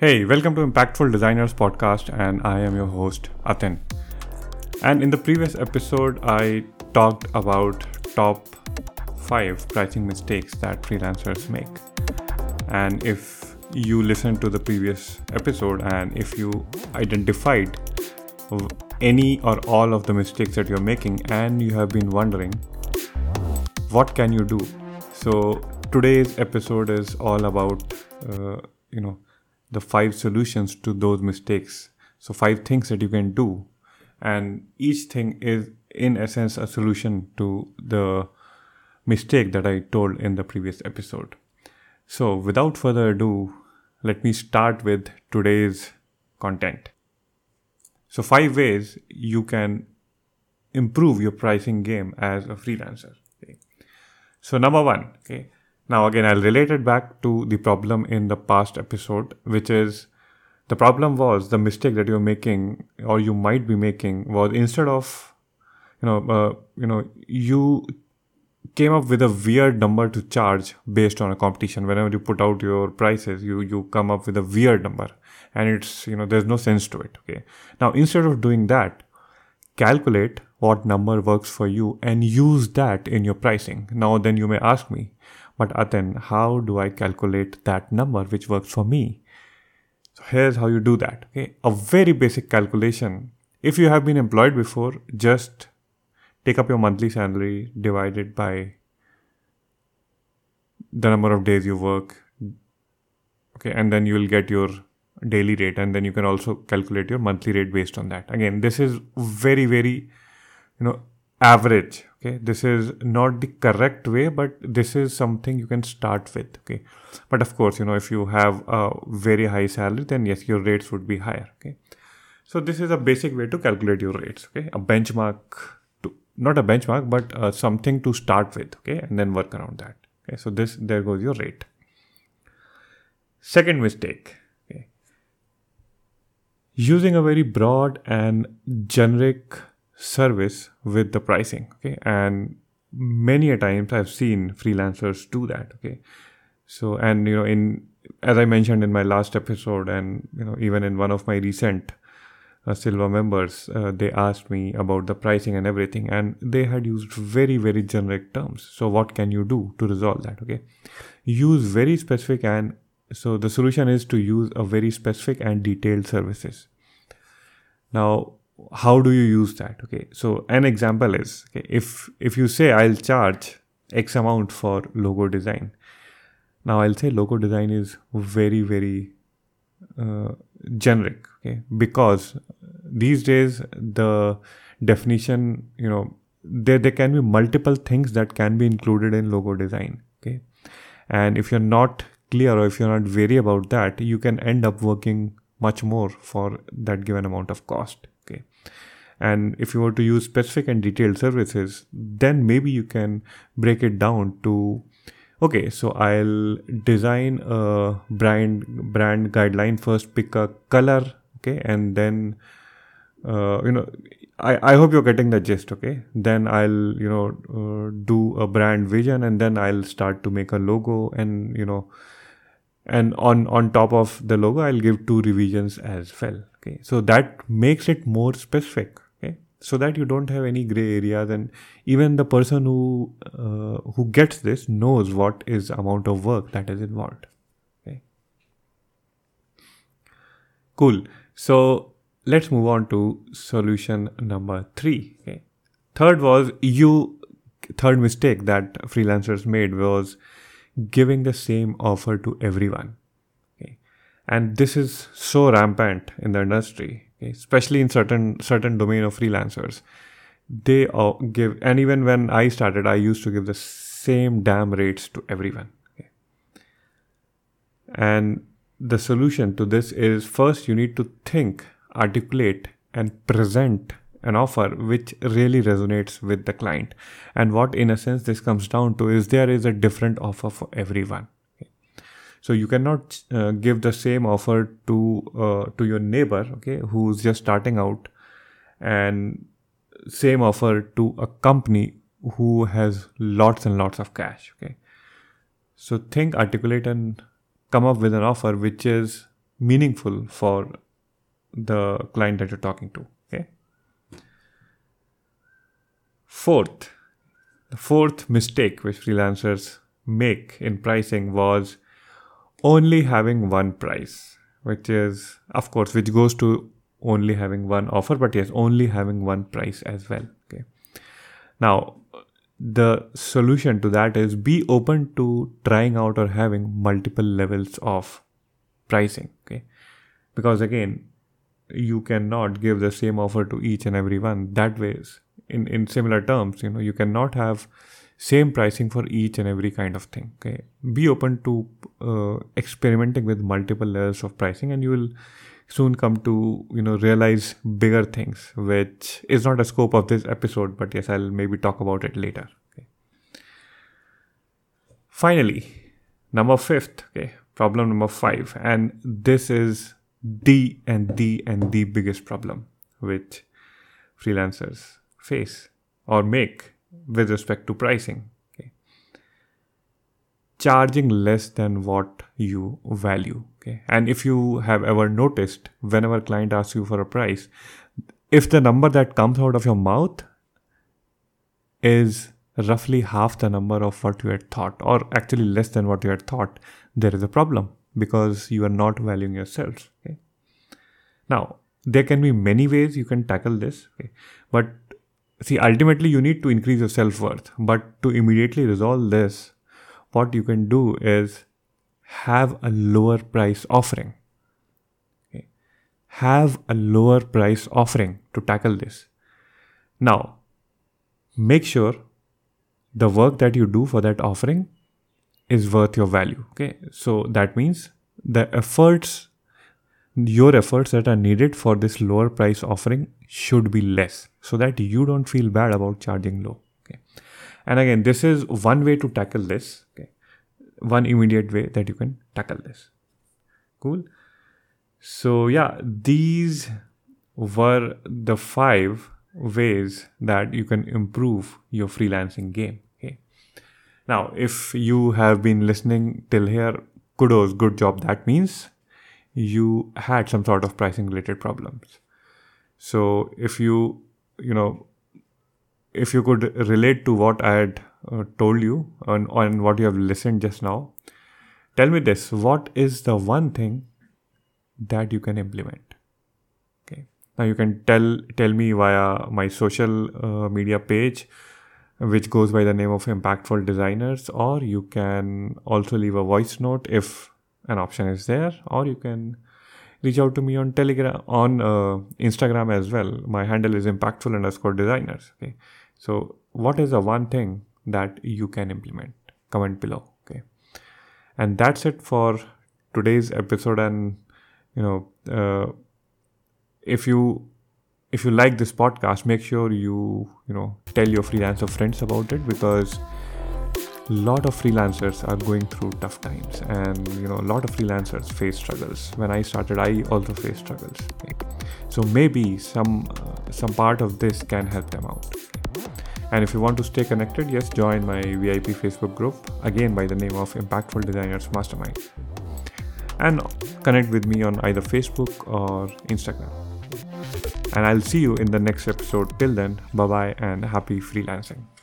Hey, welcome to Impactful Designers Podcast, and I am your host, Atin. And in the previous episode, I talked about top five pricing mistakes that freelancers make. And if you listened to the previous episode and if you identified any or all of the mistakes that you're making and you have been wondering, what can you do? So today's episode is all about, uh, you know, the five solutions to those mistakes. So, five things that you can do. And each thing is, in essence, a solution to the mistake that I told in the previous episode. So, without further ado, let me start with today's content. So, five ways you can improve your pricing game as a freelancer. Okay. So, number one, okay, now, again, I'll relate it back to the problem in the past episode, which is the problem was the mistake that you're making or you might be making was instead of, you know, uh, you know, you came up with a weird number to charge based on a competition. Whenever you put out your prices, you you come up with a weird number, and it's you know there's no sense to it. Okay. Now instead of doing that, calculate what number works for you and use that in your pricing. Now then you may ask me, but then how do I calculate that number which works for me? So here's how you do that. Okay, a very basic calculation. If you have been employed before, just take up your monthly salary divided by the number of days you work. Okay, and then you will get your daily rate, and then you can also calculate your monthly rate based on that. Again, this is very, very, you know, average okay? This is not the correct way but this is something you can start with okay? But of course you know if you have a very high salary then yes your rates would be higher okay? So this is a basic way to calculate your rates okay? A benchmark to not a benchmark but uh, something to start with okay? And then work around that okay? So this there goes your rate. Second mistake okay? Using a very broad and generic service with the pricing okay? And many a times i've seen freelancers do that okay? So and you know in as i mentioned in my last episode and you know even in one of my recent uh, silver members uh, they asked me about the pricing and everything and they had used very very generic terms. So what can you do to resolve that okay? Use very specific and so the solution is to use a very specific and detailed services. Now how do you use that? Okay so an example is okay, if if you say i'll charge x amount for logo design. Now i'll say logo design is very very uh, generic okay because these days the definition you know there there can be multiple things that can be included in logo design okay? And if you're not clear or if you're not wary about that you can end up working much more for that given amount of cost and if you were to use specific and detailed services then maybe you can break it down to okay so i'll design a brand brand guideline. First pick a color okay and then uh, you know I, I hope you're getting the gist okay? Then i'll you know uh, do a brand vision and then i'll start to make a logo and you know and on on top of the logo i'll give two revisions as well okay? So that makes it more specific so that you don't have any gray areas and even the person who uh, who gets this knows what is amount of work that is involved. Okay. Cool. So let's move on to solution number 3 okay. Third was you third mistake that freelancers made was giving the same offer to everyone. Okay. And this is so rampant in the industry okay? especially in certain certain domain of freelancers they uh, give and even when i started i used to give the same damn rates to everyone okay? and the solution to this is first you need to think articulate and present an offer which really resonates with the client and what in a sense this comes down to is there is a different offer for everyone so you cannot uh, give the same offer to uh, to your neighbor okay who's just starting out and same offer to a company who has lots and lots of cash okay so think articulate and come up with an offer which is meaningful for the client that you're talking to. Okay. Fourth, the fourth mistake which freelancers make in pricing was only having one price, which is, of course, which goes to only having one offer, but yes, only having one price as well. Okay. Now, the solution to that is be open to trying out or having multiple levels of pricing. Okay. Because again, you cannot give the same offer to each and every one that ways in in similar terms you know you cannot have same pricing for each and every kind of thing okay? Be open to uh, experimenting with multiple layers of pricing and you will soon come to you know realize bigger things which is not a scope of this episode but yes i'll maybe talk about it later okay? Finally number fifth okay? Problem number five and this is the and the and the biggest problem which freelancers face or make with respect to pricing okay? Charging less than what you value okay? And if you have ever noticed whenever a client asks you for a price if the number that comes out of your mouth is roughly half the number of what you had thought or actually less than what you had thought there is a problem because you are not valuing yourselves okay? Now there can be many ways you can tackle this okay? But see ultimately you need to increase your self-worth. But to immediately resolve this what you can do is have a lower price offering. Okay? Have a lower price offering to tackle this. Now make sure the work that you do for that offering is worth your value. Okay? So that means the efforts your efforts that are needed for this lower price offering should be less so that you don't feel bad about charging low okay? And again this is one way to tackle this okay? One immediate way that you can tackle this. Cool? So yeah these were the five ways that you can improve your freelancing game okay? Now if you have been listening till here kudos good job. That means you had some sort of pricing related problems. So if you you know if you could relate to what i had uh, told you on, on what you have listened just now tell me this what is the one thing that you can implement? Okay. Now you can tell tell me via my social uh, media page which goes by the name of impactful designers or you can also leave a voice note if an option is there or you can reach out to me on telegram on uh, instagram as well. My handle is impactful underscore designers okay? So what is the one thing that you can implement? Comment below okay? And that's it for today's episode and you know uh, if you if you like this podcast make sure you you know tell your freelancer friends about it because lot of freelancers are going through tough times and you know a lot of freelancers face struggles. When i started i also faced struggles. So maybe some uh, some part of this can help them out. And if you want to stay connected yes join my vip facebook group. Again by the name of impactful designers mastermind. And connect with me on either facebook or instagram. And i'll see you in the next episode. Till then bye bye and happy freelancing